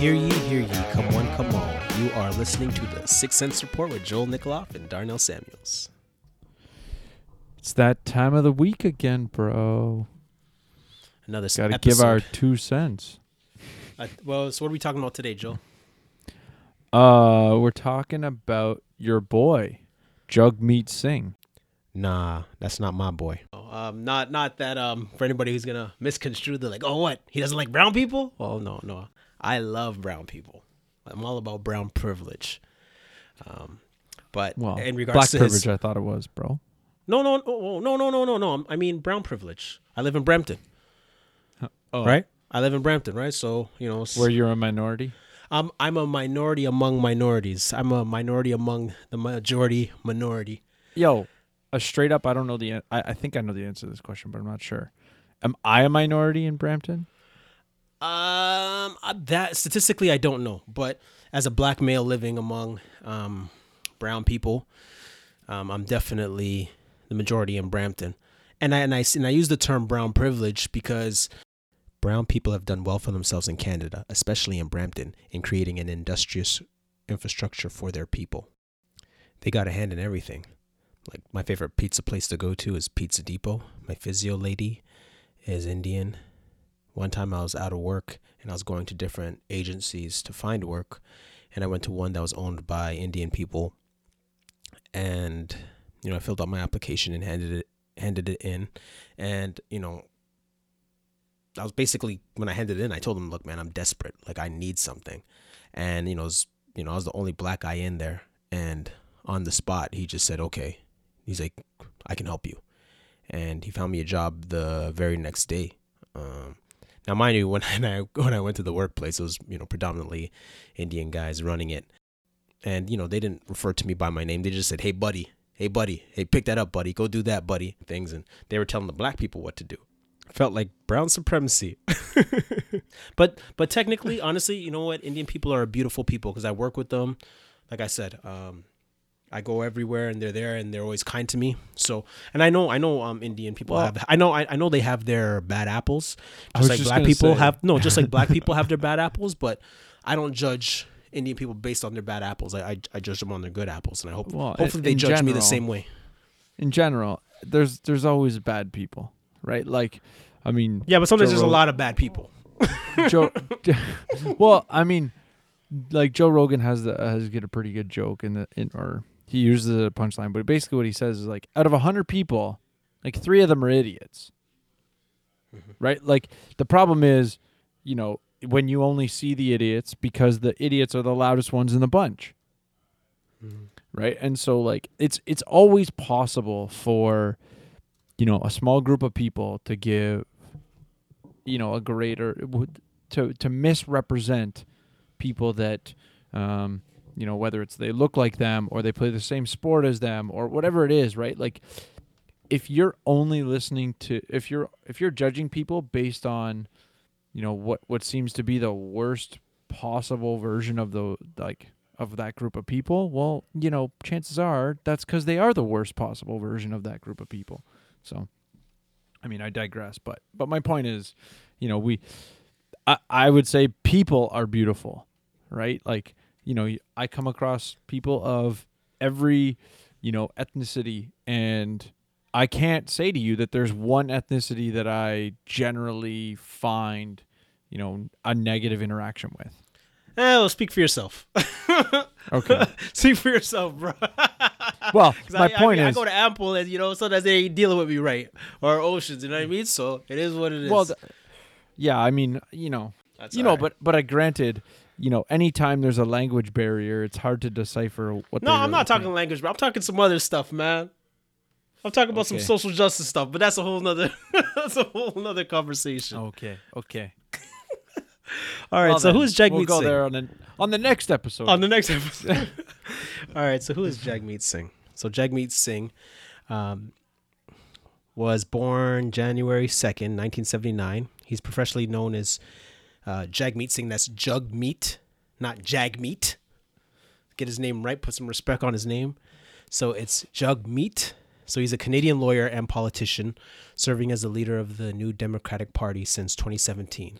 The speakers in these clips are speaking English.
Six Cents Report. Hear ye, hear ye, come one, come all. You are listening to the Six Cents Report with Joel Nikoloff and Darnell Samuels. It's that time of the week again, bro. Another s- Got to episode. give our two cents. Uh, well, so what are we talking about today, Joel? Uh, we're talking about your boy, Jugmeet Singh. Nah, that's not my boy. Um, not not that. Um, for anybody who's gonna misconstrue, they're like, oh, what? He doesn't like brown people? Oh no, no. I love brown people. I'm all about brown privilege. Um, but Well, in regards black to privilege, his, I thought it was, bro. no, no, no, no, no, no, no, no. I mean brown privilege. I live in Brampton, Oh, right? I live in Brampton, right? So you know, Where you're a minority. I'm I'm a minority among minorities. I'm a minority among the majority minority. Yo, a straight up, I don't know the. I, I think I know the answer to this question, but I'm not sure. Am I a minority in Brampton? Um, that statistically I don't know, but as a black male living among um brown people, um, I'm definitely the majority in Brampton, and I and I and I use the term brown privilege because brown people have done well for themselves in Canada, especially in Brampton, in creating an industrious infrastructure for their people. They got a hand in everything. Like my favorite pizza place to go to is Pizza Depot. My physio lady is Indian. One time I was out of work and I was going to different agencies to find work, and I went to one that was owned by Indian people. And you know, I filled out my application and handed it handed it in, and you know, I was basically when I handed it in, I told them, "Look, man, I'm desperate. Like I need something," and you know, was, you know, I was the only black guy in there, and on the spot, he just said, "Okay," he's like, "I can help you," and he found me a job the very next day. Um, now, mind you, when I when I went to the workplace, it was you know predominantly Indian guys running it, and you know they didn't refer to me by my name. They just said, "Hey, buddy. Hey, buddy. Hey, pick that up, buddy. Go do that, buddy." Things, and they were telling the black people what to do. Felt like brown supremacy. but but technically, honestly, you know what? Indian people are a beautiful people because I work with them. Like I said, um, I go everywhere and they're there and they're always kind to me. So, and I know, I know, um, Indian people Well- have, I know, I, I know they have their bad apples, just like just black people say. have, no, just like black people have their bad apples, but I don't judge Indian people based on their bad apples. I, I, I judge them on their good apples, and I hope, Well, hopefully, they judge me the same way. In general, there's there's always bad people, right? Like, I mean, Yeah, but sometimes Joe there's a lot of bad people. Joe. well, I mean, like Joe Rogan has the has get a pretty good joke in the in or he uses a punchline, but basically what he says is like out of a hundred people, like three of them are idiots, right? Like the problem is, you know, when you only see the idiots because the idiots are the loudest ones in the bunch, right? And so like it's it's always possible for, you know, a small group of people to give you know a greater to to misrepresent people that um you know whether it's they look like them or they play the same sport as them or whatever it is right like if you're only listening to if you're if you're judging people based on you know what what seems to be the worst possible version of the like of that group of people well you know chances are that's cuz they are the worst possible version of that group of people so I mean, I digress, but but my point is, you know, we, I, I would say people are beautiful, right? Like, you know, I come across people of every, you know, ethnicity, and I can't say to you that there's one ethnicity that I generally find, you know, a negative interaction with. Eh, well, speak for yourself. Okay. speak for yourself, bro. well, my I, point I, is, I go to Ample and you know sometimes they ain't dealing with me right or oceans. You know what I mean? So it is what it is. well, th- yeah, I mean, you know, That's you know, alright. but but I granted, you know, anytime there's a language barrier, it's hard to decipher what. no, I'm really not talking think. language, bro. I'm talking some other stuff, man. I'm talking about some social justice stuff, but that's a whole nother that's a whole nother conversation. Okay, okay. All right, so who is Jagmeet We'll go Singh? there on the on the next episode. On the next episode. All right, so who is Jagmeet Singh? So Jagmeet Singh um, was born January 2nd, 1979. He's professionally known as uh, Jagmeet Singh. That's Jugmeet, not Jagmeet. Get his name right, put some respect on his name. So it's Jugmeet. So he's a Canadian lawyer and politician, serving as the leader of the New Democratic Party since 2017.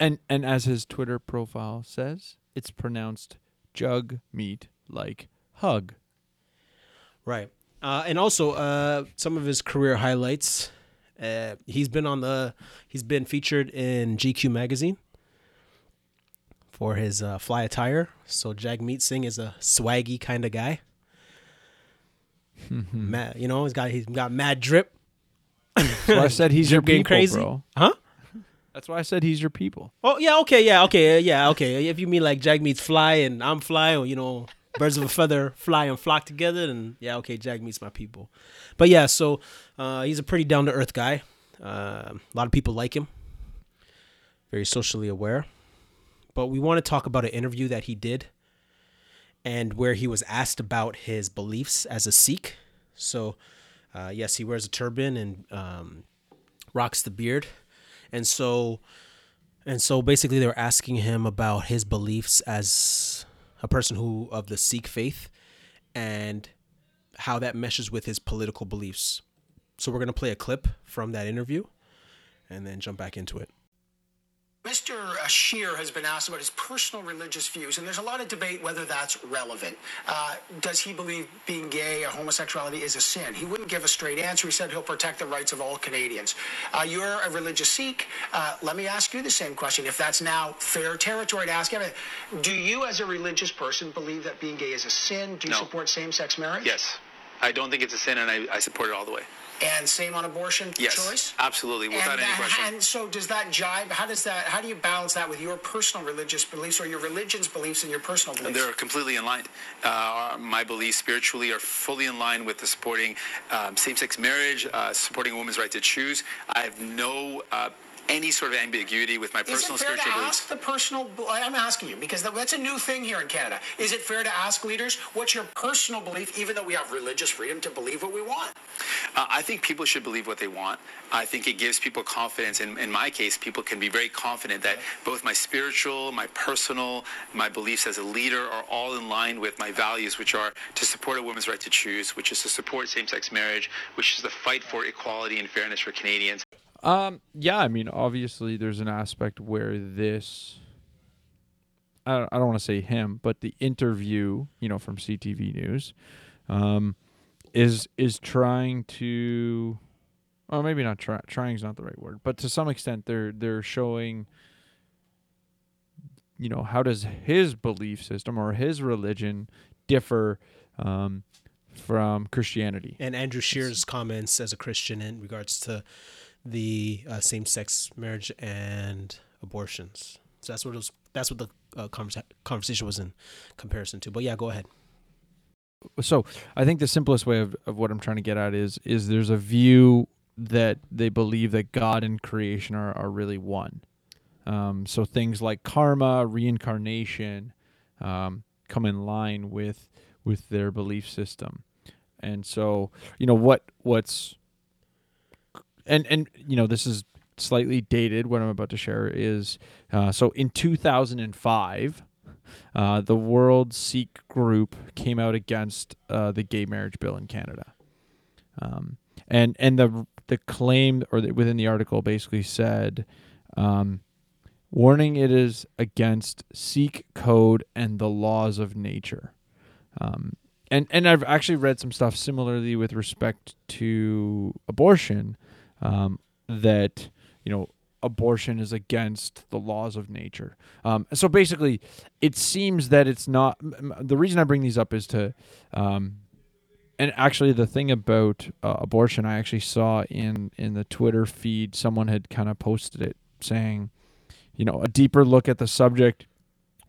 And and as his Twitter profile says, it's pronounced jug meat like hug. Right. Uh, and also uh, some of his career highlights. Uh, he's been on the he's been featured in GQ magazine for his uh, fly attire. So Jagmeet Singh is a swaggy kind of guy. mad, you know, he's got he's got mad drip. That's why I said he's your people, crazy. bro. Huh? That's why I said he's your people. Oh yeah, okay, yeah, okay, yeah, okay. If you mean like Jagmeet's fly and I'm fly, or you know, birds of a feather fly and flock together, then yeah, okay, Jagmeet's my people. But yeah, so uh, he's a pretty down to earth guy. Uh, a lot of people like him. Very socially aware. But we want to talk about an interview that he did, and where he was asked about his beliefs as a Sikh. So, uh, yes, he wears a turban and um, rocks the beard, and so and so basically they were asking him about his beliefs as a person who of the Sikh faith and how that meshes with his political beliefs. So we're going to play a clip from that interview and then jump back into it. Mr. Scheer has been asked about his personal religious views, and there's a lot of debate whether that's relevant. Uh, does he believe being gay or homosexuality is a sin? He wouldn't give a straight answer. He said he'll protect the rights of all Canadians. Uh, you're a religious Sikh. Uh, let me ask you the same question, if that's now fair territory to ask him. Do you, as a religious person, believe that being gay is a sin? Do you No. support same-sex marriage? Yes. I don't think it's a sin, and I, I support it all the way. And same on abortion Yes. choice? Absolutely, without and, any question. And so, does that jibe? How does that? How do you balance that with your personal religious beliefs, or your religion's beliefs, and your personal beliefs? They're completely in line. Uh, my beliefs spiritually are fully in line with the supporting um, same-sex marriage, uh, supporting a woman's right to choose. I have no uh, any sort of ambiguity with my personal Is it fair to spiritual beliefs. ask the personal? I'm asking you because that's a new thing here in Canada. Is it fair to ask leaders what's your personal belief, even though we have religious freedom to believe what we want? Uh, I think people should believe what they want. I think it gives people confidence. In, in my case, people can be very confident that both my spiritual, my personal, my beliefs as a leader are all in line with my values, which are to support a woman's right to choose, which is to support same-sex marriage, which is to fight for equality and fairness for Canadians. Um, yeah, I mean, obviously, there's an aspect where this. I don't, I don't want to say him, but the interview, you know, from CTV News, um, is is trying to, or maybe not try, trying is not the right word, but to some extent, they're they're showing. You know, how does his belief system or his religion differ um, from Christianity? And Andrew Scheer's comments as a Christian in regards to the uh, same-sex marriage and abortions. So that's what was. That's what the uh, conversa- conversation was in comparison to. But yeah, go ahead. so I think the simplest way of, of what I'm trying to get at is is there's a view that they believe that God and creation are, are really one. Um, so things like karma, reincarnation, um, come in line with with their belief system, and so you know what what's and and you know this is slightly dated. What I'm about to share is uh, so in 2005. Uh, the World Sikh group came out against uh, the gay marriage bill in Canada, um, and and the the claim or the, within the article basically said, um, warning it is against Sikh code and the laws of nature, um, and and I've actually read some stuff similarly with respect to abortion, um, that you know abortion is against the laws of nature. Um, so basically, it seems that it's not. The reason I bring these up is to, um, and actually, the thing about uh, abortion, I actually saw in in the Twitter feed, someone had kind of posted it saying, you know, a deeper look at the subject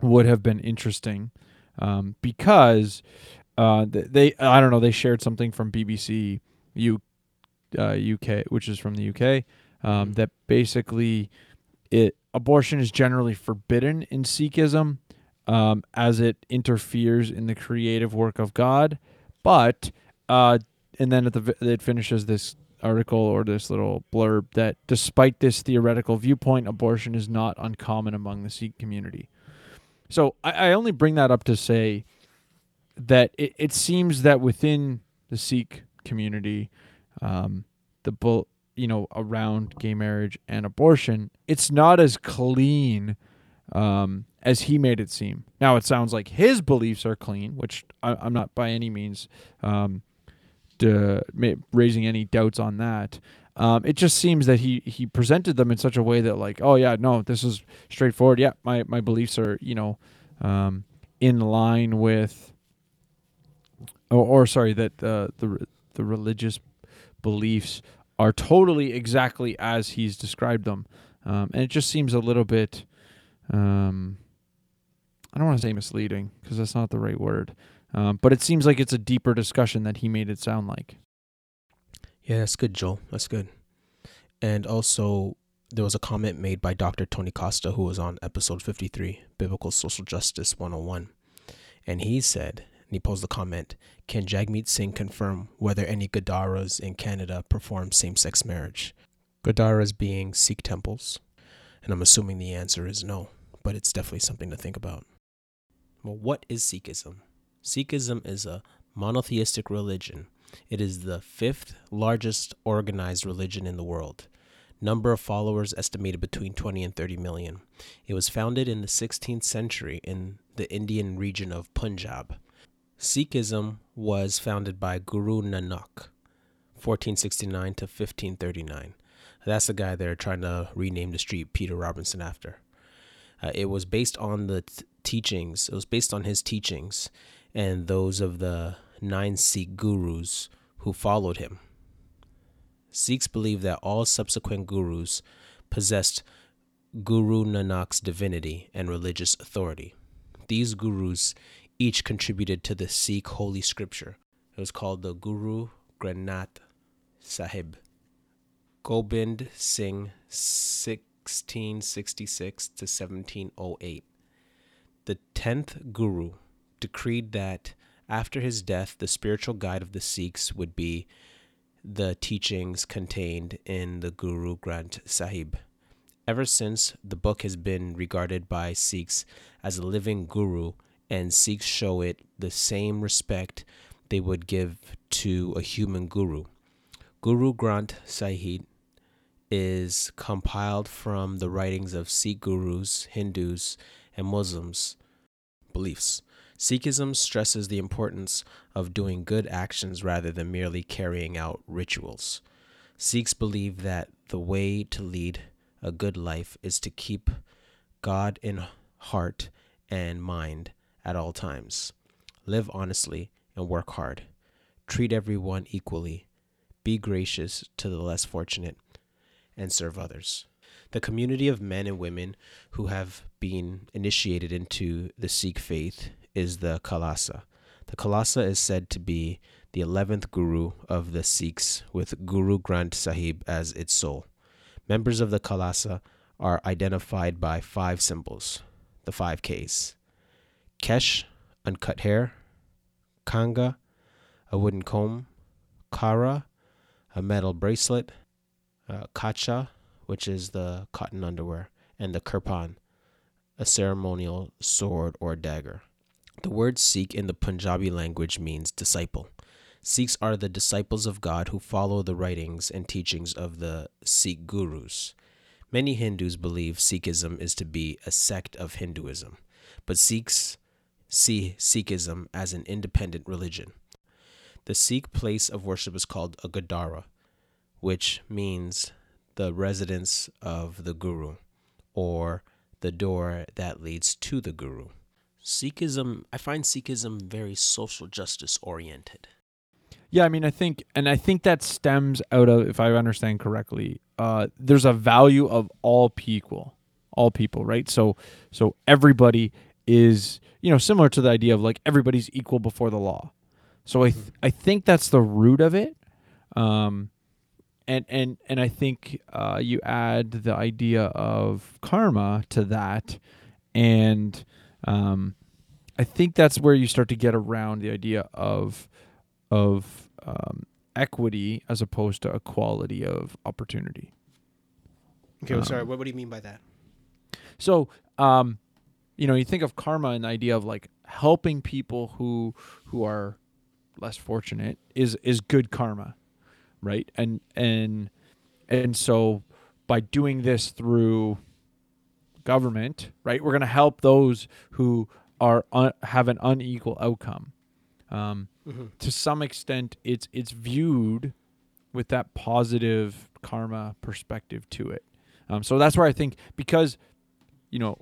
would have been interesting, um, because uh, they, I don't know, they shared something from BBC U, uh, UK, which is from the UK um, that basically it abortion is generally forbidden in Sikhism um, as it interferes in the creative work of God, But uh, and then at the it finishes this article or this little blurb that despite this theoretical viewpoint, abortion is not uncommon among the Sikh community. So I, I only bring that up to say that it, it seems that within the Sikh community, um, the bull, you know, around gay marriage and abortion, it's not as clean um, as he made it seem. Now it sounds like his beliefs are clean, which I, I'm not by any means um, ma- raising any doubts on that. Um, it just seems that he he presented them in such a way that like, oh yeah, no, this is straightforward. Yeah, my my beliefs are you know um, in line with, or, or sorry, that uh, the the religious beliefs are totally exactly as he's described them, um, and it just seems a little bit. Um, I don't want to say misleading because that's not the right word, um, but it seems like it's a deeper discussion that he made it sound like. Yeah, that's good, Joel. That's good. And also, there was a comment made by Dr. Tony Costa, who was on episode 53, Biblical Social Justice 101. And he said, and he posed the comment Can Jagmeet Singh confirm whether any Gurdwaras in Canada perform same sex marriage? Gurdwaras being Sikh temples. And I'm assuming the answer is no, but it's definitely something to think about. Well, what is Sikhism? Sikhism is a monotheistic religion it is the fifth largest organized religion in the world. Number of followers estimated between 20 and 30 million. It was founded in the 16th century in the Indian region of Punjab. Sikhism was founded by Guru Nanak, 1469 to 1539. That's the guy they're trying to rename the street Peter Robinson after. Uh, it was based on the t- teachings, it was based on his teachings and those of the nine Sikh gurus who followed him. Sikhs believe that all subsequent gurus possessed Guru Nanak's divinity and religious authority. These gurus each contributed to the Sikh holy scripture. It was called the Guru Granth Sahib. Gobind Singh 1666 to 1708. The 10th Guru decreed that after his death, the spiritual guide of the Sikhs would be the teachings contained in the Guru Granth Sahib. Ever since, the book has been regarded by Sikhs as a living guru, and Sikhs show it the same respect they would give to a human guru. Guru Granth Sahib is compiled from the writings of Sikh gurus, Hindus, and Muslims' beliefs. Sikhism stresses the importance of doing good actions rather than merely carrying out rituals. Sikhs believe that the way to lead a good life is to keep God in heart and mind at all times. Live honestly and work hard. Treat everyone equally. Be gracious to the less fortunate and serve others. The community of men and women who have been initiated into the Sikh faith is the Khalsa. The Khalsa is said to be the 11th Guru of the Sikhs, with Guru Granth Sahib as its soul. Members of the Khalsa are identified by five symbols, the five Ks Kesh, uncut hair, Kanga, a wooden comb, Kara, a metal bracelet, uh, Kacha, which is the cotton underwear, and the Kirpan, a ceremonial sword or dagger. The word Sikh in the Punjabi language means disciple. Sikhs are the disciples of God who follow the writings and teachings of the Sikh gurus. Many Hindus believe Sikhism is to be a sect of Hinduism, but Sikhs see Sikhism as an independent religion. The Sikh place of worship is called a Gurdwara, which means the residence of the Guru, or the door that leads to the Guru. Sikhism, I find Sikhism very social justice oriented. Yeah, I mean, I think, and I think that stems out of, if I understand correctly, uh, there's a value of all people, all people, right? So, so everybody is, you know, similar to the idea of like everybody's equal before the law. So I, th- I think that's the root of it. Um, and and and I think uh, you add the idea of karma to that, and um, I think that's where you start to get around the idea of of um, equity as opposed to equality of opportunity. Okay, Um, sorry. What, what do you mean by that? So, um, you know, you think of karma and the idea of like helping people who who are less fortunate is is good karma, right? And and and so by doing this through government, right, we're going to help those who are un- have an unequal outcome. Um, To some extent, it's it's viewed with that positive karma perspective to it. Um, so that's where I think because you know,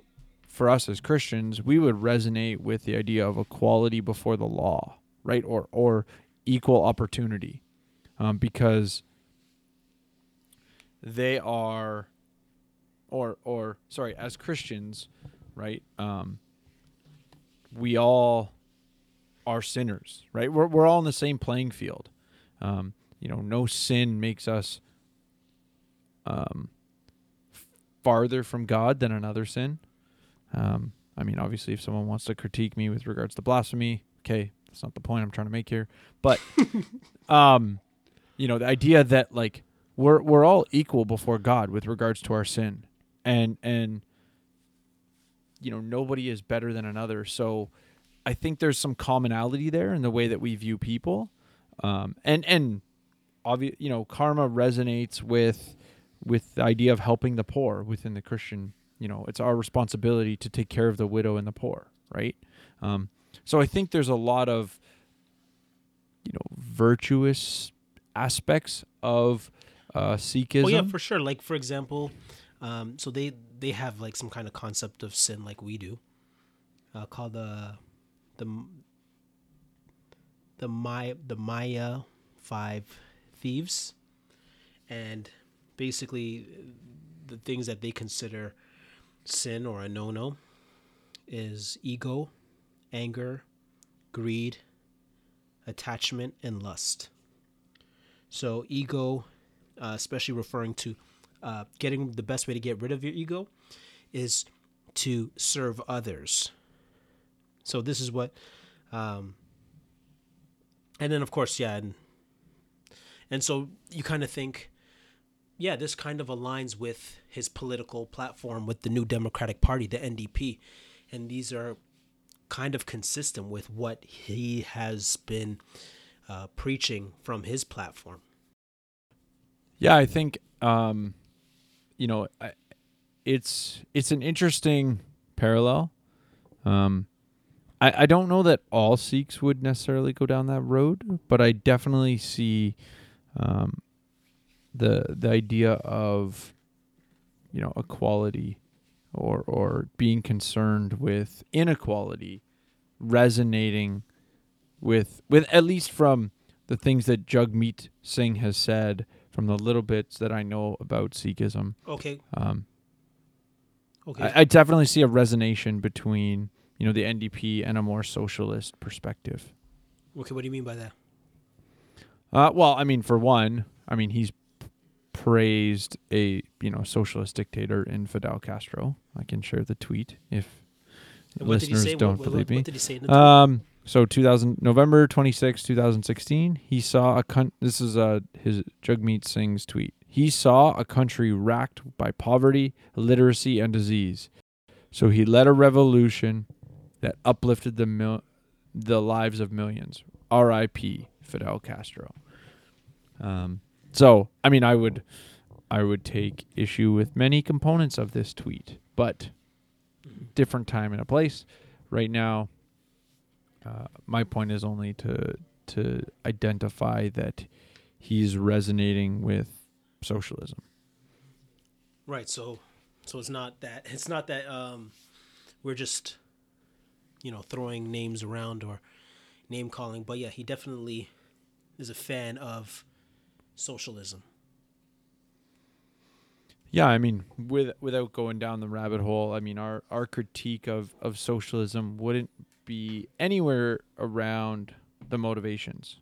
for us as Christians, we would resonate with the idea of equality before the law, right? Or or equal opportunity, um, because they are, or or sorry, as Christians, right? Um, we all are sinners, right? We're we're all in the same playing field. Um, you know, no sin makes us um, farther from God than another sin. Um, I mean, obviously, if someone wants to critique me with regards to blasphemy, okay, that's not the point I'm trying to make here. But, um, you know, the idea that like we're we're all equal before God with regards to our sin, and and you know nobody is better than another. So, I think there's some commonality there in the way that we view people, um, and and obvious, you know, karma resonates with with the idea of helping the poor within the Christian. You know, it's our responsibility to take care of the widow and the poor, right? Um, so I think there's a lot of, you know, virtuous aspects of uh, Sikhism. Oh yeah, for sure. Like for example, um, so they they have like some kind of concept of sin like we do, uh, called the the the Maya the Maya five thieves, and basically the things that they consider sin or a no no is ego, anger, greed, attachment, and lust. So ego, uh, especially referring to uh, getting the best way to get rid of your ego, is to serve others. So this is what, um, and then of course, yeah, and and so you kind of think, yeah, this kind of aligns with his political platform with the New Democratic Party, the NDP, and these are kind of consistent with what he has been uh, preaching from his platform. Yeah, I think um, you know, I, it's it's an interesting parallel. Um, I I don't know that all Sikhs would necessarily go down that road, but I definitely see um, the the idea of you know equality or or being concerned with inequality resonating with with at least from the things that Jugmeet Singh has said from the little bits that I know about Sikhism. Okay. Um, Okay. I, I definitely see a resonation between you know the NDP and a more socialist perspective. okay. What do you mean by that? Uh, well, I mean, for one, I mean he's praised a you know socialist dictator in Fidel Castro. I can share the tweet if And what did he listeners don't what, believe what, me. What did he say in the tweet? Um. So 2000 November 26, 2016, he saw a con- this is uh his Jagmeet Singh's tweet. He saw a country racked by poverty, illiteracy and disease. So he led a revolution that uplifted the mil- the lives of millions. R.I.P. Fidel Castro. Um so I mean I would I would take issue with many components of this tweet, but different time and a place. Right now, uh, my point is only to to identify that he's resonating with socialism. Right. So, so it's not that it's not that um, we're just, you know, throwing names around or name calling. But yeah, he definitely is a fan of socialism. Yeah, I mean, with without going down the rabbit hole, I mean, our our critique of of socialism wouldn't be anywhere around the motivations,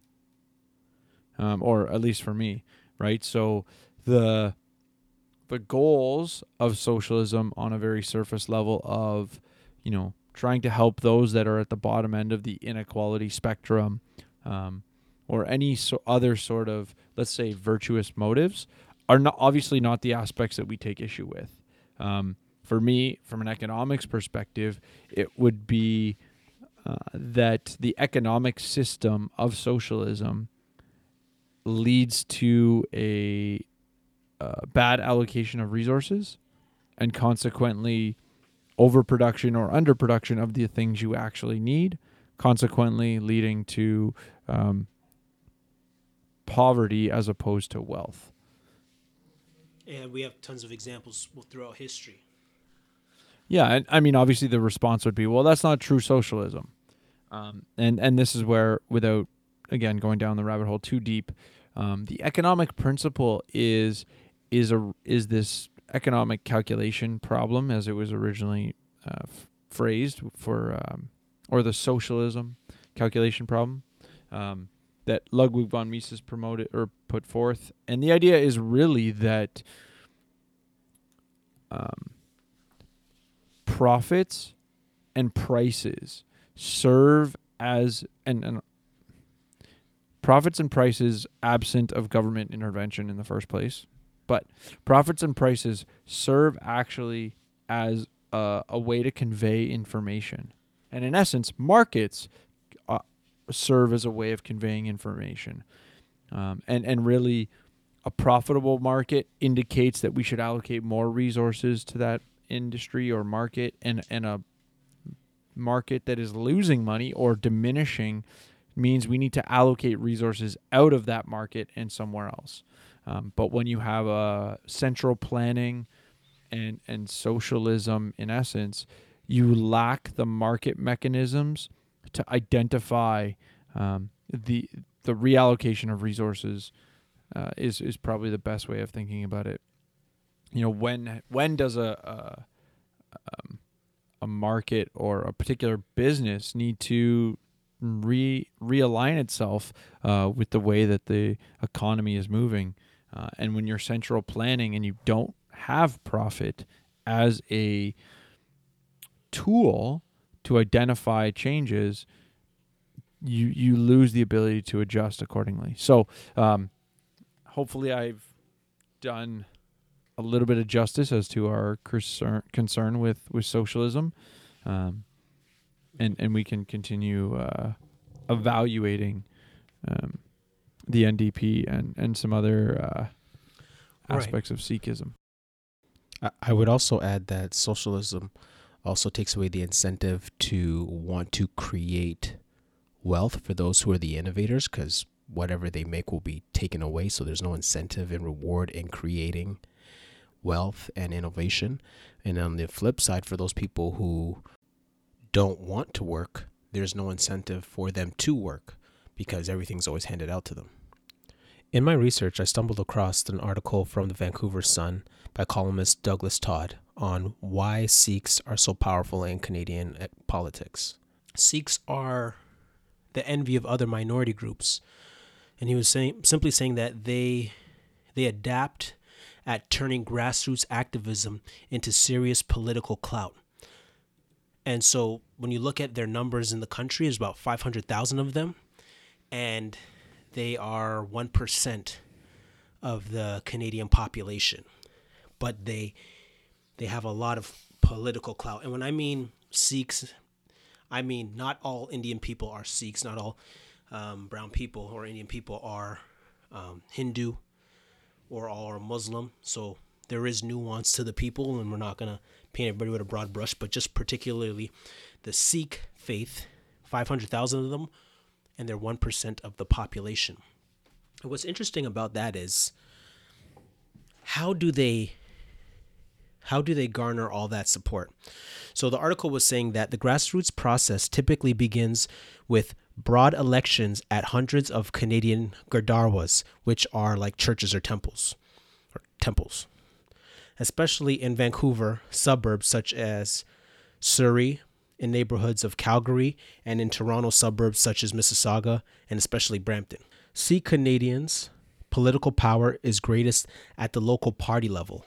um, or at least for me, right? So the the goals of socialism on a very surface level of, you know, trying to help those that are at the bottom end of the inequality spectrum, um, or any so other sort of let's say virtuous motives are not obviously not the aspects that we take issue with. Um, for me, from an economics perspective, it would be uh, that the economic system of socialism leads to a uh, bad allocation of resources and consequently overproduction or underproduction of the things you actually need, consequently leading to um, poverty as opposed to wealth. And we have tons of examples throughout history. Yeah, and I mean, obviously, the response would be, "Well, that's not true socialism," um, and and this is where, without again going down the rabbit hole too deep, um, the economic principle is is a is this economic calculation problem as it was originally uh, f- phrased for, um, or the socialism calculation problem um, that Ludwig von Mises promoted or put forth, and the idea is really that. Um, profits and prices serve as and, profits and prices absent of government intervention in the first place but profits and prices serve actually as a, a way to convey information and in essence markets serve as a way of conveying information um, and and really a profitable market indicates that we should allocate more resources to that industry or market and, and a market that is losing money or diminishing means we need to allocate resources out of that market and somewhere else. Um, but when you have a central planning and and socialism in essence, you lack the market mechanisms to identify um, the the reallocation of resources uh, is is probably the best way of thinking about it. You know when when does a a, um, a market or a particular business need to re realign itself uh, with the way that the economy is moving? Uh, and when you're central planning and you don't have profit as a tool to identify changes you you lose the ability to adjust accordingly so um, hopefully i've done a little bit of justice as to our concern, concern with with socialism, um, and and we can continue uh, evaluating um, the NDP and and some other uh, aspects right. of Sikhism. I would also add that socialism also takes away the incentive to want to create wealth for those who are the innovators because whatever they make will be taken away so there's no incentive and reward in creating wealth and innovation. And on the flip side, for those people who don't want to work, there's no incentive for them to work because everything's always handed out to them. In my research, I stumbled across an article from the Vancouver Sun by columnist Douglas Todd on why Sikhs are so powerful in Canadian eh, politics. Sikhs are the envy of other minority groups, and he was saying simply saying that they they adapt at turning grassroots activism into serious political clout. And so when you look at their numbers in the country, there's about 500,000 of them, and they are 1% of the Canadian population. But they they have a lot of political clout. And when I mean Sikhs, I mean not all Indian people are Sikhs, not all um, brown people or Indian people are um, Hindu or all are Muslim. So there is nuance to the people, and we're not going to paint everybody with a broad brush, but just particularly the Sikh faith, 500,000 of them, and they're 1% of the population. And what's interesting about that is how do they how do they garner all that support? So the article was saying that the grassroots process typically begins with broad elections at hundreds of Canadian gurdwaras, which are like churches or temples, or temples, especially in Vancouver suburbs such as Surrey, in neighborhoods of Calgary, and in Toronto suburbs such as Mississauga and especially Brampton. See Canadians' political power is greatest at the local party level.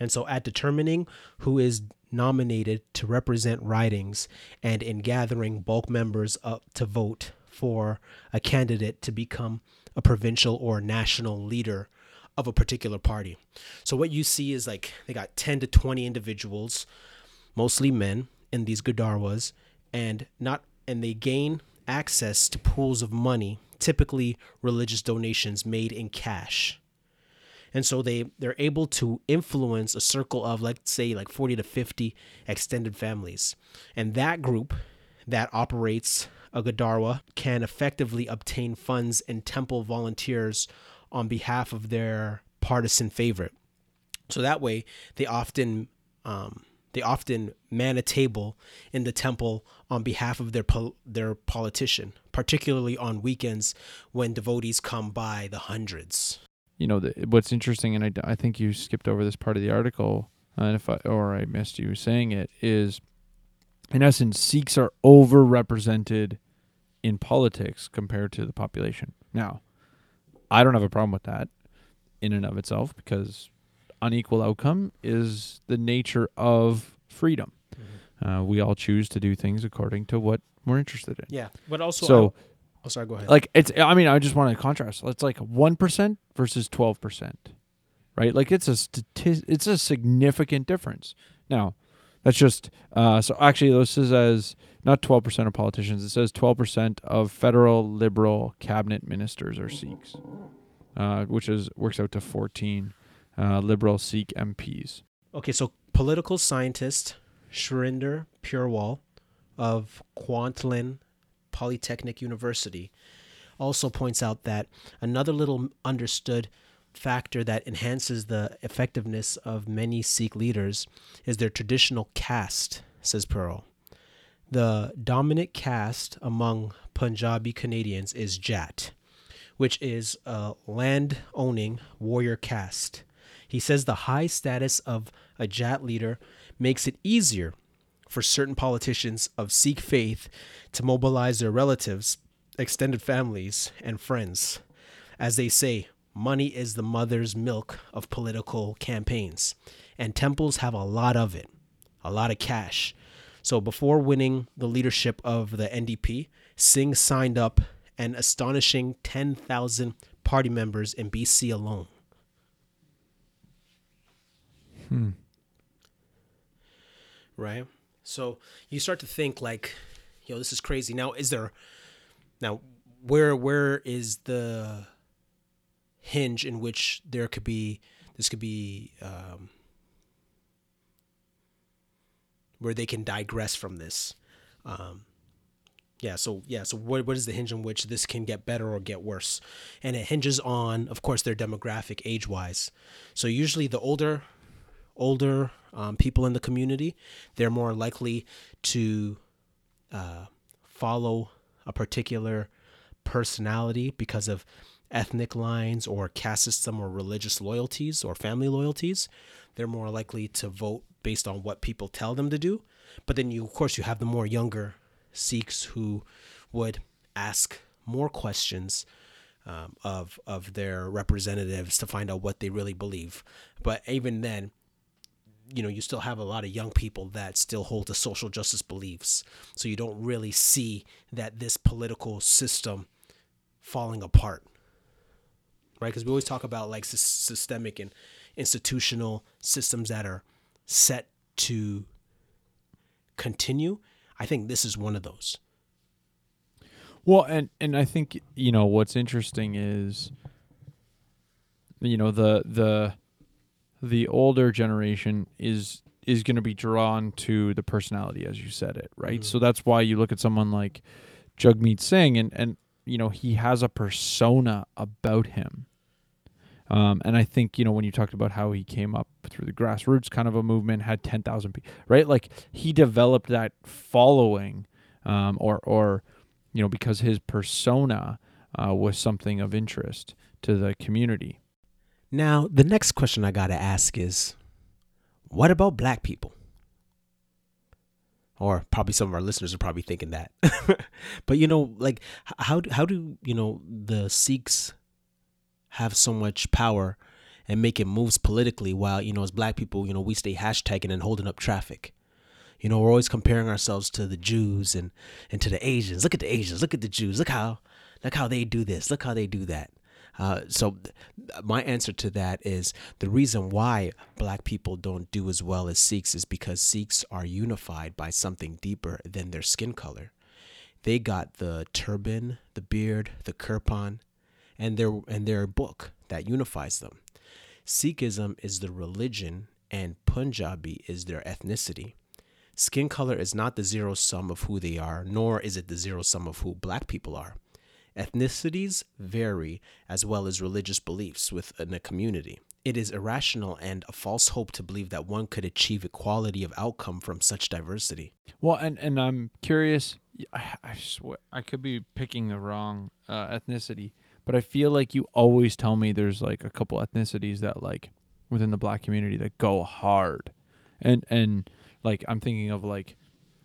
And so, at determining who is nominated to represent ridings and in gathering bulk members up to vote for a candidate to become a provincial or national leader of a particular party. So what you see is like they got 10 to 20 individuals, mostly men in these Gurdwaras and not and they gain access to pools of money, typically religious donations made in cash. And so they they're able to influence a circle of let's say like 40 to 50 extended families. And that group that operates a Gurdwara can effectively obtain funds and temple volunteers on behalf of their partisan favorite. So that way, they often um, they often man a table in the temple on behalf of their pol- their politician, particularly on weekends when devotees come by the hundreds. You know, the, what's interesting, and I, I think you skipped over this part of the article, and if I or I missed you saying it, is in essence, Sikhs are overrepresented in politics compared to the population. Now, I don't have a problem with that in and of itself because unequal outcome is the nature of freedom. Uh, we all choose to do things according to what we're interested in. Yeah, but also So, oh, sorry, go ahead. like it's, I mean, I just want to contrast. It's like one percent versus twelve percent, right? Like it's a stati- it's a significant difference. Now, that's just uh, so. Actually, this is as not twelve percent of politicians. It says twelve percent of federal liberal cabinet ministers are Sikhs, uh, which is works out to fourteen uh, liberal Sikh MPs. Okay, so political scientist Shinder Purewal of Kwantlen Polytechnic University also points out that another little understood factor that enhances the effectiveness of many Sikh leaders is their traditional caste, says Purewal. The dominant caste among Punjabi Canadians is Jat, which is a land owning warrior caste. He says the high status of a Jat leader makes it easier for certain politicians of Sikh faith to mobilize their relatives, extended families, and friends. As they say, money is the mother's milk of political campaigns, and temples have a lot of it, a lot of cash. So before winning the leadership of the NDP, Singh signed up an astonishing 10,000 party members in BC alone. Hmm. Right? So you start to think like, yo, this is crazy. Now, is there now where where is the hinge in which there could be this could be um, where they can digress from this? Um, yeah, so yeah, so what what is the hinge in which this can get better or get worse? And it hinges on, of course, their demographic age wise. So usually the older older um, people in the community, they're more likely to uh, follow a particular personality because of ethnic lines or caste system or religious loyalties or family loyalties. They're more likely to vote based on what people tell them to do. But then you, of course, you have the more younger Sikhs who would ask more questions um, of of their representatives to find out what they really believe. But even then, you know, you still have a lot of young people that still hold to social justice beliefs. So you don't really see that this political system falling apart, right? Because we always talk about like sys- systemic and institutional systems that are set to continue. I think this is one of those. Well, and and I think you know what's interesting is you know the the the older generation is is going to be drawn to the personality as you said it, right? So that's why you look at someone like Jagmeet Singh and and you know he has a persona about him. Um, and I think you know when you talked about how he came up through the grassroots kind of a movement, had ten thousand people, right? Like he developed that following, um, or or you know because his persona uh, was something of interest to the community. Now, the next question I got to ask is what about black people? Or probably some of our listeners are probably thinking that. but you know, like how how do, you know, the Sikhs have so much power and making moves politically while, you know, as black people, you know, we stay hashtagging and holding up traffic. You know, we're always comparing ourselves to the Jews and and to the Asians. Look at the Asians. Look at the Jews. Look how look how they do this. Look how they do that. Uh, so th- my answer to that is the reason why black people don't do as well as Sikhs is because Sikhs are unified by something deeper than their skin color. They got the turban, the beard, the kirpan, and their and their book that unifies them. Sikhism is the religion and Punjabi is their ethnicity. Skin color is not the zero sum of who they are, nor is it the zero sum of who black people are. Ethnicities vary as well as religious beliefs within a community. It is irrational and a false hope to believe that one could achieve equality of outcome from such diversity. Well, and and I'm curious. I, I swear I could be picking the wrong uh, ethnicity, but I feel like you always tell me there's like a couple ethnicities that like within the black community that go hard, and and like I'm thinking of like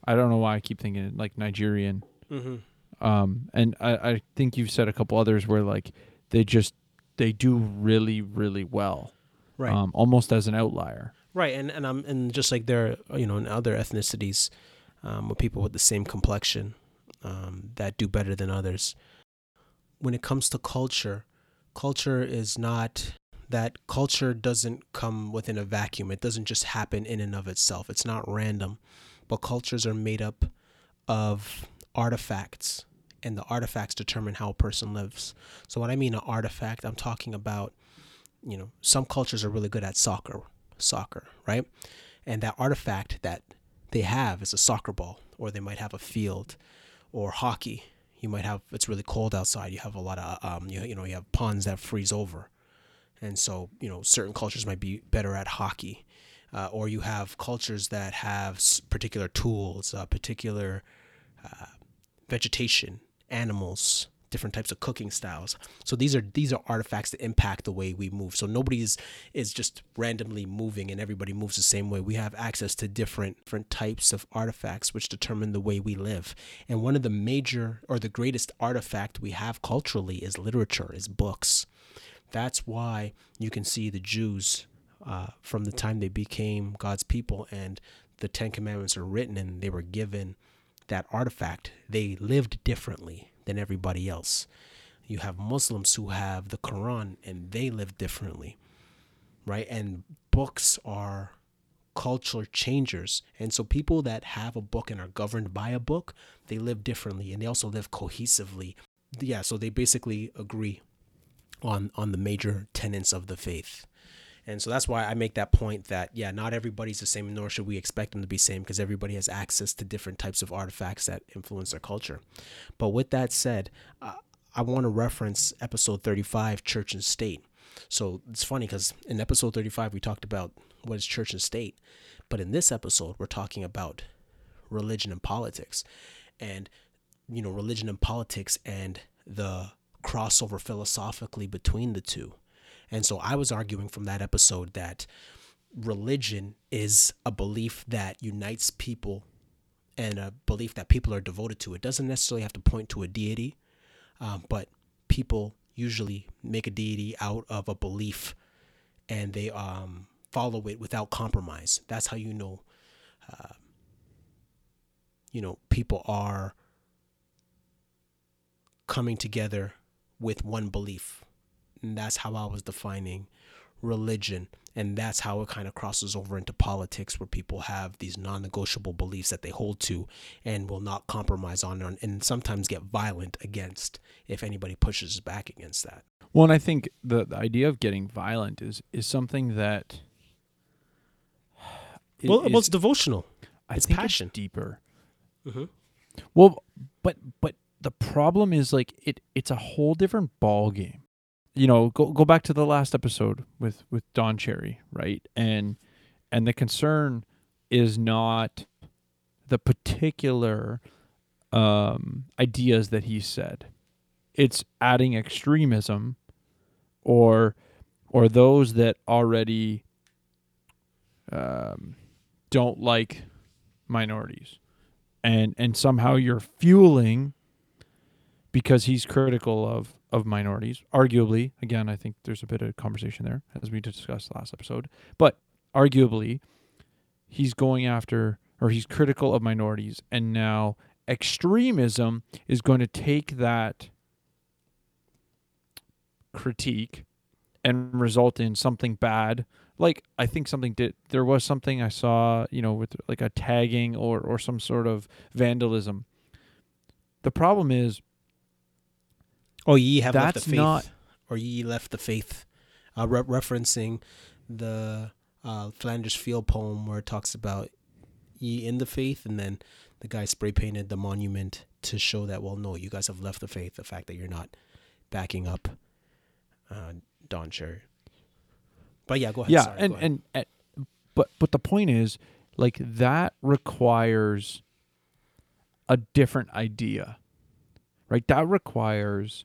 I don't know why I keep thinking like Nigerian, Mm-hmm. Um, and I I think you've said a couple others where like they just they do really really well, Right. um, almost as an outlier. Right, and and um, and just like there, are, you know, in other ethnicities, um, with people with the same complexion, um, that do better than others. When it comes to culture, culture is not that culture doesn't come within a vacuum. It doesn't just happen in and of itself. It's not random, but cultures are made up of artifacts, and the artifacts determine how a person lives. So when I mean an artifact, I'm talking about, you know, some cultures are really good at soccer soccer, right? And that artifact that they have is a soccer ball, or they might have a field, or hockey. You might have it's really cold outside. You have a lot of um, you, you know you have ponds that freeze over, and so you know certain cultures might be better at hockey, uh, or you have cultures that have particular tools, uh, particular uh, vegetation, animals, different types of cooking styles. So these are these are artifacts that impact the way we move. So nobody is is just randomly moving and everybody moves the same way. We have access to different different types of artifacts which determine the way we live. And one of the major or the greatest artifact we have culturally is literature, is books. That's why you can see the Jews uh, from the time they became God's people and the Ten Commandments are written and they were given that artifact. They lived differently than everybody else. You have Muslims who have the Quran and they live differently, right? And books are culture changers. And so people that have a book and are governed by a book, they live differently and they also live cohesively. Yeah, so they basically agree on on the major tenets of the faith. And so that's why I make that point that yeah, not everybody's the same, nor should we expect them to be same because everybody has access to different types of artifacts that influence their culture. But with that said, uh, I want to reference episode 35, church and state. So it's funny because in episode 35 we talked about what is church and state, but in this episode we're talking about religion and politics, and you know religion and politics and the crossover philosophically between the two. And so I was arguing from that episode that religion is a belief that unites people and a belief that people are devoted to. It doesn't necessarily have to point to a deity, um, but people usually make a deity out of a belief and they um, follow it without compromise. That's how you know, uh, you know, people are coming together with one belief. And that's how I was defining religion. And that's how it kind of crosses over into politics, where people have these non negotiable beliefs that they hold to and will not compromise on, and- sometimes get violent against if anybody pushes back against that. Well, and I think the, the idea of getting violent is is something that. Well, well, it's devotional. I it's think passion. It's deeper. Mhm. Well, but but the problem is like it it's a whole different ball game. You know, go go back to the last episode with with Don Cherry, right? And and the concern is not the particular um ideas that he said. It's adding extremism or or those that already um don't like minorities and and somehow you're fueling because he's critical of of minorities. Arguably again i think there's a bit of conversation there as we discussed last episode. But arguably he's going after or he's critical of minorities and now extremism is going to take that critique and result in something bad. Like i think something did there was something i saw you know with like a tagging or or some sort of vandalism. The problem is Oh, ye have left the faith, not- or ye left the faith, uh, re- referencing the uh, Flanders Field poem where it talks about ye in the faith, and then the guy spray painted the monument to show that well, no, you guys have left the faith. The fact that you're not backing up uh, Don Cherry. But yeah, go ahead. yeah Sorry, and, ahead. and and but but the point is like that requires a different idea right that requires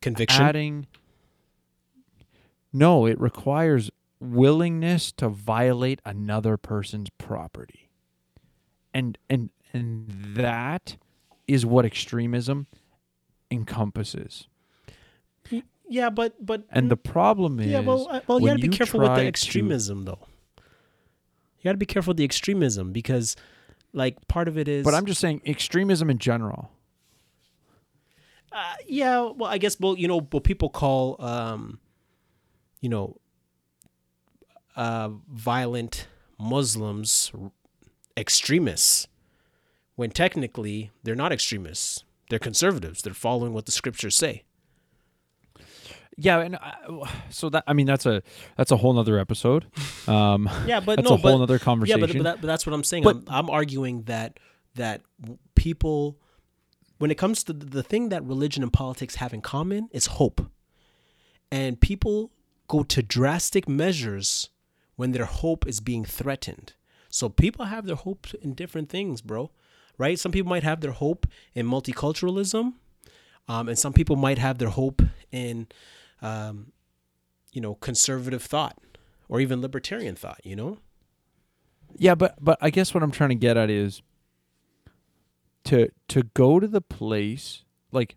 conviction. adding no it requires willingness to violate another person's property and and and that is what extremism encompasses yeah, but but and the problem is yeah, well, uh, well, you when got to be careful with try the to- extremism, though. You got to be careful with the extremism because, like, part of it is. but i'm just saying extremism in general Uh, yeah, well, I guess, well, you know, what people call, um, you know, uh, violent Muslims extremists, when technically they're not extremists. They're conservatives. They're following what the scriptures say. Yeah, and uh, so that I mean that's a that's a whole nother episode. Um, Yeah, but that's no, a whole but, other conversation. Yeah, but, but, that, but that's what I'm saying. I'm, I'm arguing that that people, when it comes to the, thing that religion and politics have in common, is hope. And people go to drastic measures when their hope is being threatened. So people have their hope in different things, bro. Right? Some people might have their hope in multiculturalism, um, and some people might have their hope in, um, you know, conservative thought or even libertarian thought. You know. yeah, but but I guess what I'm trying to get at is to to go to the place like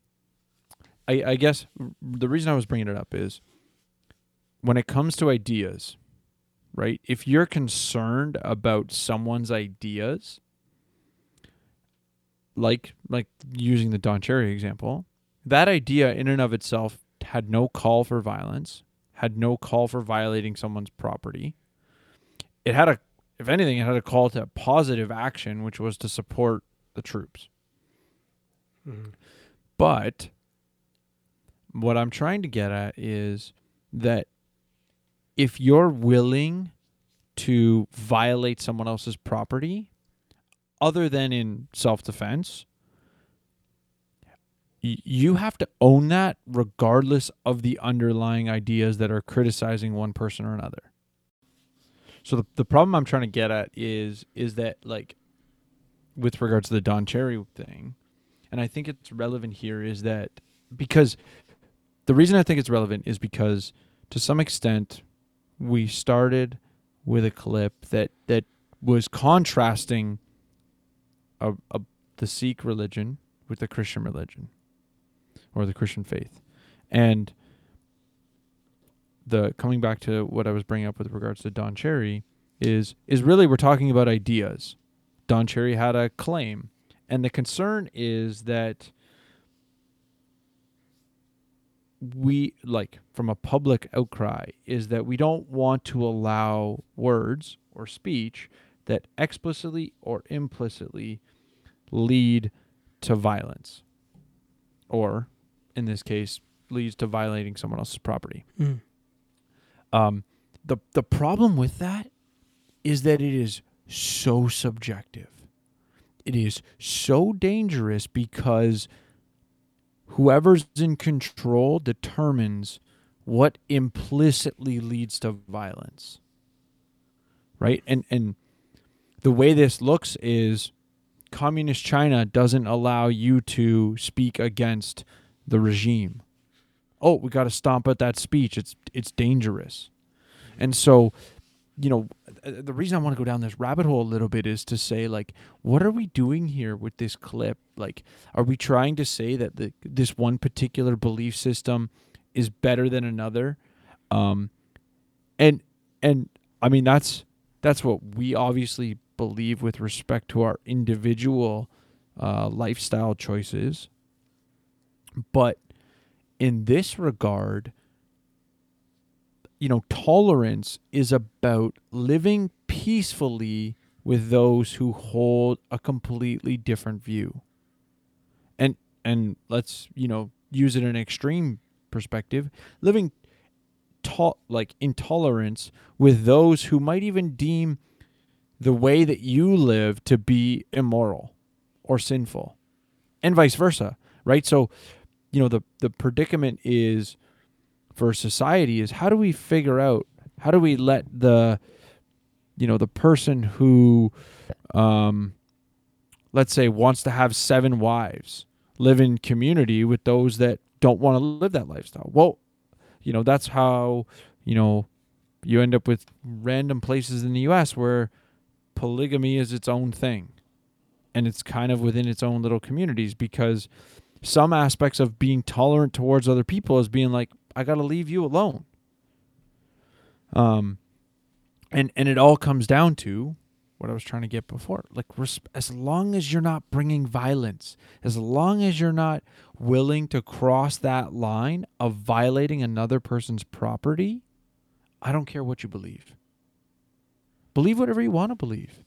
I I guess the reason I was bringing it up is when it comes to ideas, right? If you're concerned about someone's ideas, like like using the Don Cherry example, that idea in and of itself had no call for violence, had no call for violating someone's property. It had a if anything, it had a call to positive action, which was to support the troops. Mm-hmm. But what I'm trying to get at is that if you're willing to violate someone else's property, other than in self defense, you have to own that regardless of the underlying ideas that are criticizing one person or another. So the, the problem I'm trying to get at is is that like with regards to the Don Cherry thing, and I think it's relevant here is that because the reason I think it's relevant is because to some extent we started with a clip that that was contrasting a, a the Sikh religion with the Christian religion or the Christian faith. And the coming back to what I was bringing up with regards to Don Cherry is is really we're talking about ideas. Don Cherry had a claim, and the concern is that we like from a public outcry is that we don't want to allow words or speech that explicitly or implicitly lead to violence. Or in this case leads to violating someone else's property. Um, the the problem with that is that it is so subjective. It is so dangerous because whoever's in control determines what implicitly leads to violence. Right? And and the way this looks is communist China doesn't allow you to speak against the regime. Oh, we got to stomp at that speech. It's it's dangerous. And so, you know, the reason I want to go down this rabbit hole a little bit is to say like what are we doing here with this clip? Like are we trying to say that the this one particular belief system is better than another? Um and and I mean that's that's what we obviously believe with respect to our individual uh, lifestyle choices. But in this regard, you know, tolerance is about living peacefully with those who hold a completely different view. And and let's, you know, use it in an extreme perspective, living to- like intolerance with those who might even deem the way that you live to be immoral or sinful and vice versa right so you know the the predicament is for society is how do we figure out how do we let the you know the person who um let's say wants to have seven wives live in community with those that don't want to live that lifestyle? Well you know that's how you know you end up with random places in the US where polygamy is its own thing. And it's kind of within its own little communities because some aspects of being tolerant towards other people is being like I got to leave you alone. Um and and it all comes down to what I was trying to get before. Like as long as you're not bringing violence, as long as you're not willing to cross that line of violating another person's property, I don't care what you believe. Believe whatever you want to believe.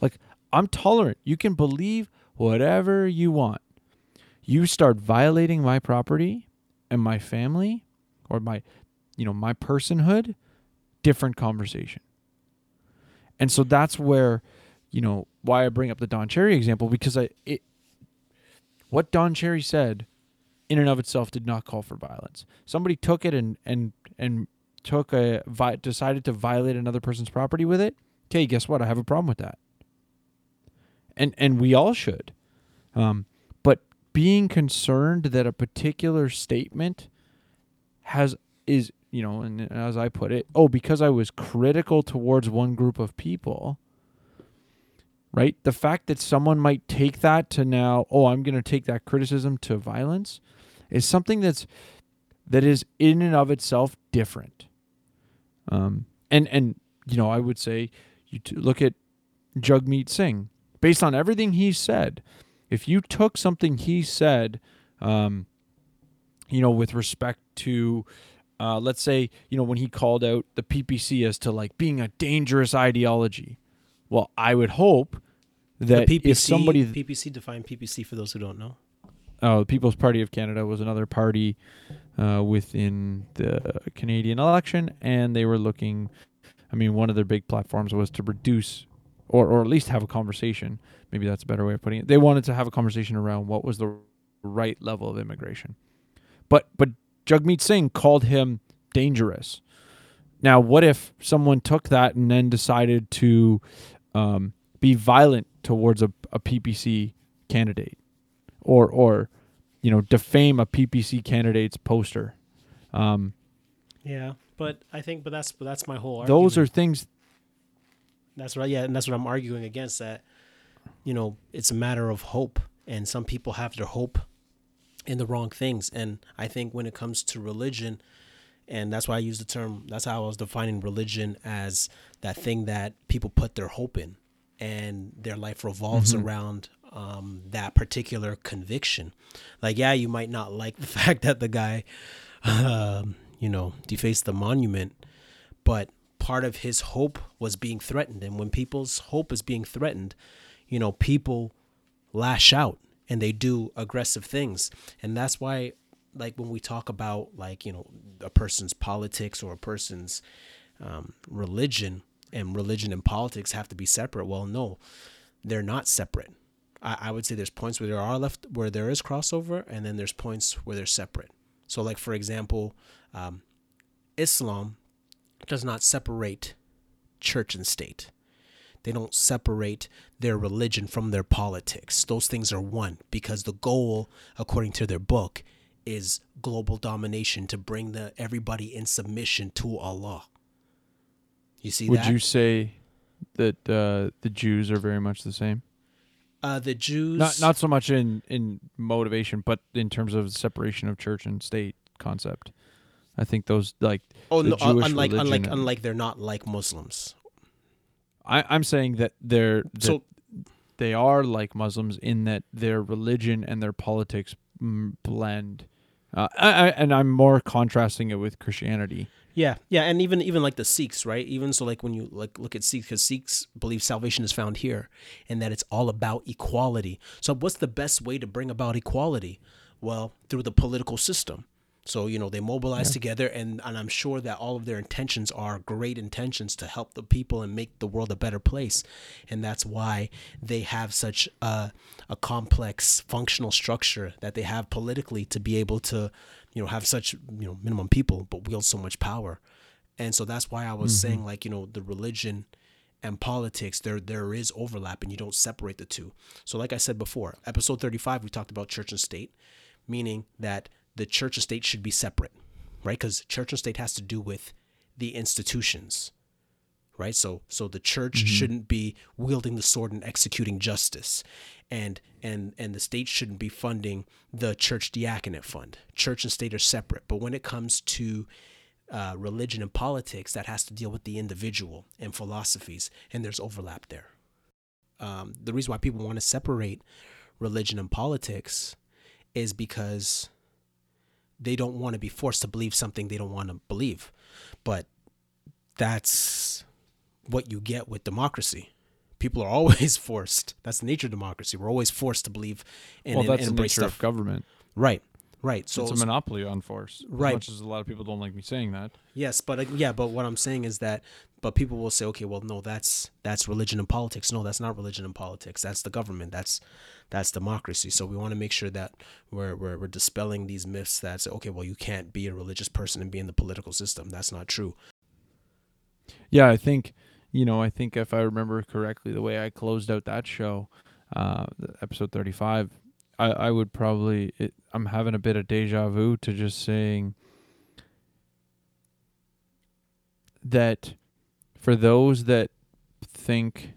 Like I'm tolerant. You can believe whatever you want. You start violating my property and my family or my you know, my personhood, different conversation. And so that's where, you know, why I bring up the Don Cherry example because I it what Don Cherry said in and of itself did not call for violence. Somebody took it and and and took a decided to violate another person's property with it. Okay, guess what? I have a problem with that. And and we all should. Um, but being concerned that a particular statement has is you know, and as I put it, oh, because I was critical towards one group of people, right? The fact that someone might take that to now, oh, I'm going to take that criticism to violence is something that's that is in and of itself different. Um, and and you know, I would say you look at Jagmeet Singh based on everything he said. If you took something he said, um, you know, with respect to uh, let's say you know when he called out the PPC as to like being a dangerous ideology. Well, I would hope that the PPC, if somebody PPC define PPC for those who don't know. oh, the People's Party of Canada was another party uh, within the Canadian election, and they were looking. I mean, one of their big platforms was to reduce, or or at least have a conversation. Maybe that's a better way of putting it. They wanted to have a conversation around what was the right level of immigration. But but Jagmeet Singh called him dangerous. Now, what if someone took that and then decided to um, be violent towards a, a PPC candidate, or or you know defame a PPC candidate's poster? Um, Yeah, but I think, but that's but that's my whole. those are things. That's right. Yeah, and that's what I'm arguing against. That you know, it's a matter of hope, and some people have their hope in the wrong things. And I think when it comes to religion, and that's why I use the term. That's how I was defining religion as that thing that people put their hope in, and their life revolves around um, that particular conviction. Like, yeah, you might not like the fact that the guy, um, you know, defaced the monument, but part of his hope was being threatened. And when people's hope is being threatened, you know, people lash out and they do aggressive things. And that's why, like, when we talk about, like, you know, a person's politics or a person's um, religion, and religion and politics have to be separate. Well, no, they're not separate. I, I would say there's points where there are left where there is crossover, and then there's points where they're separate. So, like for example, um, Islam does not separate church and state. They don't separate their religion from their politics. Those things are one because the goal, according to their book, is global domination to bring the everybody in submission to Allah. You see Would that? you say that uh, the Jews are very much the same? uh, the Jews Not not so much in in motivation, but in terms of separation of church and state concept. I think those like Oh no! uh, Jewish unlike unlike unlike they're not like Muslims. I, I'm saying that they're that So- they are like Muslims in that their religion and their politics blend. Uh, I, I, and I'm more contrasting it with Christianity. Yeah, yeah, and even even like the Sikhs, right? Even so, like when you like look at Sikhs, because Sikhs believe salvation is found here, and that it's all about equality. So, what's the best way to bring about equality? Well, through the political system. So you know they mobilize together, and and I'm sure that all of their intentions are great intentions to help the people and make the world a better place, and that's why they have such a a complex functional structure that they have politically to be able to you know have such you know minimum people but wield so much power. And so that's why i was mm-hmm. saying like you know the religion and politics there there is overlap and you don't separate the two. So like i said before episode 35 we talked about church and state meaning that the church and state should be separate right? Because church and state has to do with the institutions right? So so the church shouldn't be wielding the sword and executing justice. And and and the state shouldn't be funding the church diaconate fund. Church and state are separate. But when it comes to uh, religion and politics that has to deal with the individual and philosophies and there's overlap there. Um, the reason why people want to separate religion and politics is because they don't want to be forced to believe something they don't want to believe but that's what you get with democracy. People are always forced. That's the nature of democracy. We're always forced to believe and, well, that's and the nature stuff. of government. right, right. So it's a monopoly on force. Right. As much as a lot of people don't like me saying that. yes, but uh, yeah, but what I'm saying is that, but people will say, okay, well, no, that's that's religion and politics. No, that's not religion and politics. That's the government. That's that's democracy. So we want to make sure that we're, we're we're dispelling these myths that say, okay, well, you can't be a religious person and be in the political system. That's not true. Yeah, I think you know. I think if I remember correctly, the way I closed out that show, uh, episode thirty-five, I I would probably it, I'm having a bit of deja vu to just saying that for those that think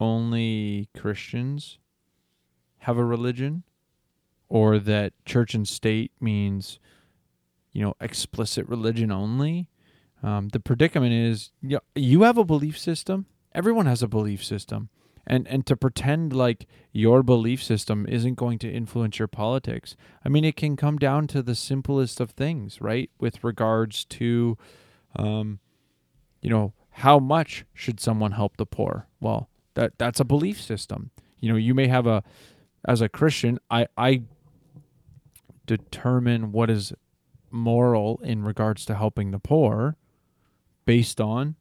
only Christians have a religion or that church and state means you know explicit religion only? Um, the predicament is you, you have a belief system. Everyone has a belief system. And and to pretend like your belief system isn't going to influence your politics i mean it can come down to the simplest of things right? With regards to um, you know how much should someone help the poor? Well that that's a belief system. You know you may have a as a christian i i determine what is moral in regards to helping the poor based on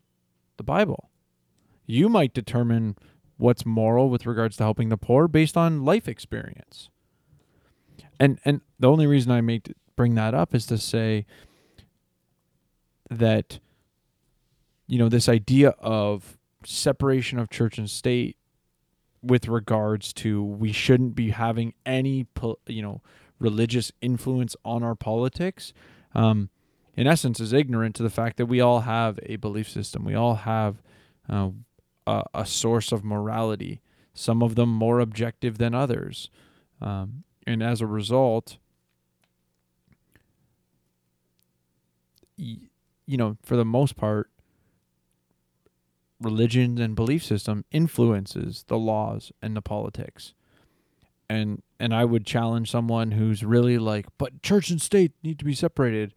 the bible. You might determine what's moral with regards to helping the poor based on life experience. And and the only reason i make bring that up is to say that you know this idea of separation of church and state with regards to we shouldn't be having any you know religious influence on our politics. Um, in essence is ignorant to the fact that we all have a belief system. We all have uh, a, a source of morality some of them more objective than others. Um, and as a result you know for the most part religion and belief system influences the laws and the politics and and I would challenge someone who's really like but church and state need to be separated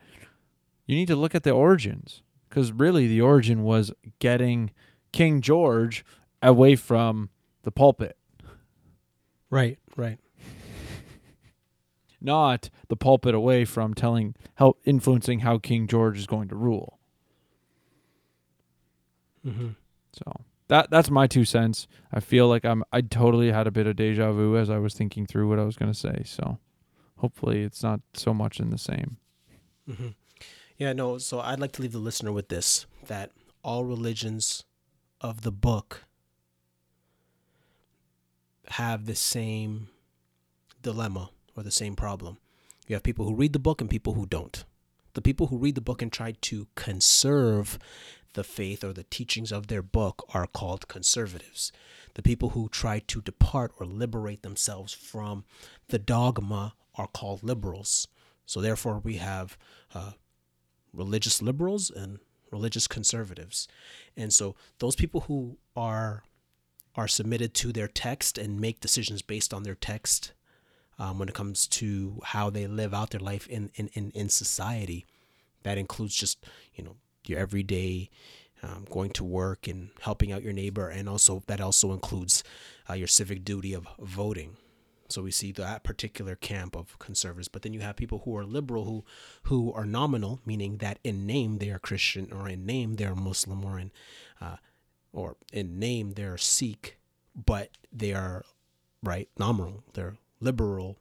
you need to look at the origins cuz really the origin was getting King George away from the pulpit Right, right. not the pulpit away from telling help influencing how King George is going to rule Mm-hmm. So that that's my two cents. I feel like I'm I totally had a bit of deja vu as I was thinking through what I was going to say. So hopefully it's not so much in the same. Mm-hmm. Yeah, no. So I'd like to leave the listener with this: that all religions of the book have the same dilemma or the same problem. You have people who read the book and people who don't. The people who read the book and try to conserve the faith or the teachings of their book are called conservatives. The people who try to depart or liberate themselves from the dogma are called liberals. So therefore, we have uh, religious liberals and religious conservatives. And so those people who are are submitted to their text and make decisions based on their text um, when it comes to how they live out their life in, in, in, in society. That includes just, you know, your everyday um, going to work and helping out your neighbor. And also that also includes uh, your civic duty of voting. So we see that particular camp of conservatives, but then you have people who are liberal who who are nominal, meaning that in name they are Christian or in name they're Muslim or in uh, or in name they're Sikh, but they are right nominal. They're liberal,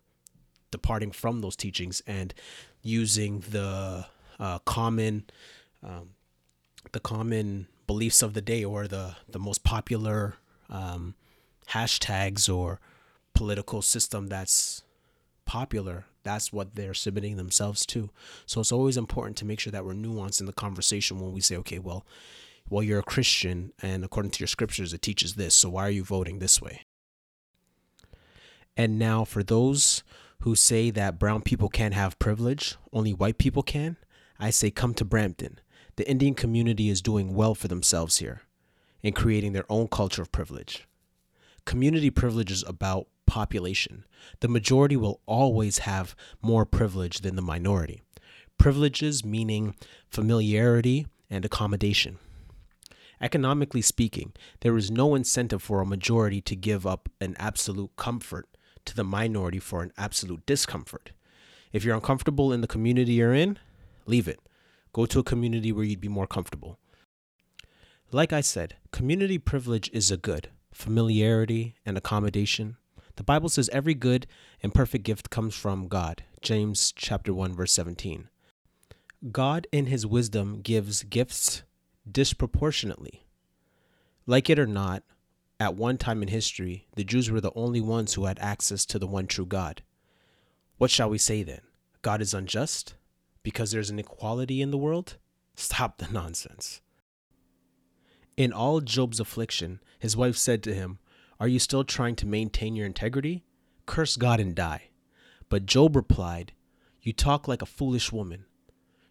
departing from those teachings and using the uh, common um, the common beliefs of the day or the the most popular um, hashtags or political system that's popular that's what they're submitting themselves to. So it's always important to make sure that we're nuanced in the conversation when we say okay well well you're a christian and according to your scriptures it teaches this so why are you voting this way? And now for those who say that brown people can't have privilege only white people can i say come to brampton the indian community is doing well for themselves here in creating their own culture of privilege community privilege is about population. The majority will always have more privilege than the minority. Privileges meaning familiarity and accommodation. Economically speaking, there is no incentive for a majority to give up an absolute comfort to the minority for an absolute discomfort. If you're uncomfortable in the community you're in, leave it. Go to a community where you'd be more comfortable. Like I said, community privilege is a good, familiarity and accommodation. The Bible says every good and perfect gift comes from God. James chapter 1 verse 17. God in his wisdom gives gifts disproportionately. Like it or not, at one time in history, the Jews were the only ones who had access to the one true God. What shall we say then? God is unjust because there's an equality in the world? Stop the nonsense. In all Job's affliction, his wife said to him, Are you still trying to maintain your integrity? Curse God and die. But Job replied, You talk like a foolish woman.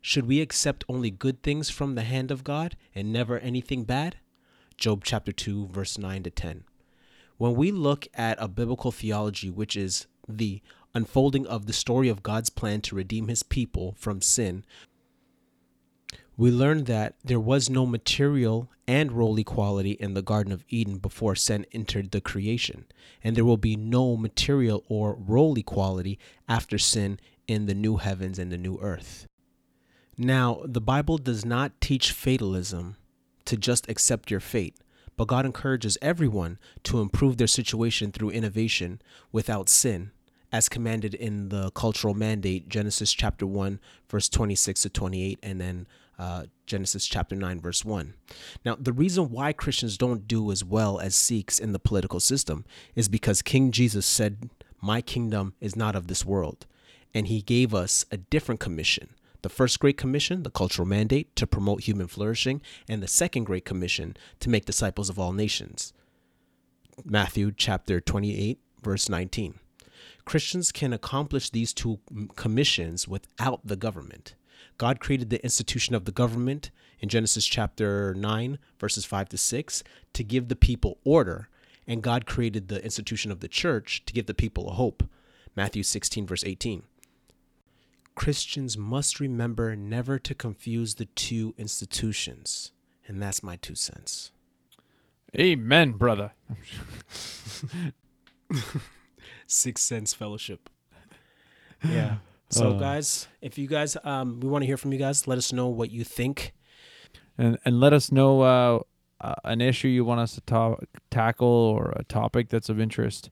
Should we accept only good things from the hand of God and never anything bad? Job chapter 2, verse 9 to 10. When we look at a biblical theology, which is the unfolding of the story of God's plan to redeem his people from sin, we learn that there was no material and role equality in the Garden of Eden before sin entered the creation, and there will be no material or role equality after sin in the new heavens and the new earth. Now, the Bible does not teach fatalism to just accept your fate, but God encourages everyone to improve their situation through innovation without sin, as commanded in the cultural mandate, Genesis chapter 1, verse 26 to 28, and then uh, Genesis chapter 9, verse 1. Now, the reason why Christians don't do as well as Sikhs in the political system is because King Jesus said, My kingdom is not of this world. And he gave us a different commission. The first Great Commission, the cultural mandate to promote human flourishing, and the second Great Commission to make disciples of all nations. Matthew chapter 28, verse 19. Christians can accomplish these two commissions without the government. God created the institution of the government in Genesis chapter 9, verses 5 to 6, to give the people order. And God created the institution of the church to give the people a hope. Matthew 16, verse 18. Christians must remember never to confuse the two institutions. And that's my two cents. Amen, brother. Six Cents Fellowship. Yeah. So, Uh. guys, if you guys, um, we want to hear from you guys. Let us know what you think. and and let us know uh, uh, an issue you want us to ta- tackle or a topic that's of interest.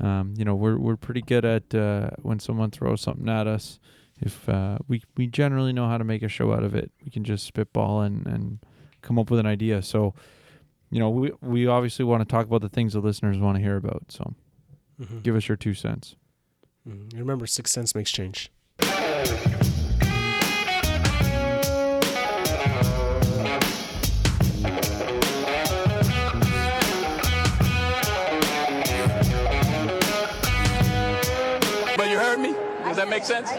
Um, you know, we're we're pretty good at uh, when someone throws something at us. If uh, we we generally know how to make a show out of it, we can just spitball and and come up with an idea. So, you know, we we obviously want to talk about the things the listeners want to hear about. So, Mhm. give us your two cents. Mhm. And remember, six cents makes change. But you heard me? Does that make sense?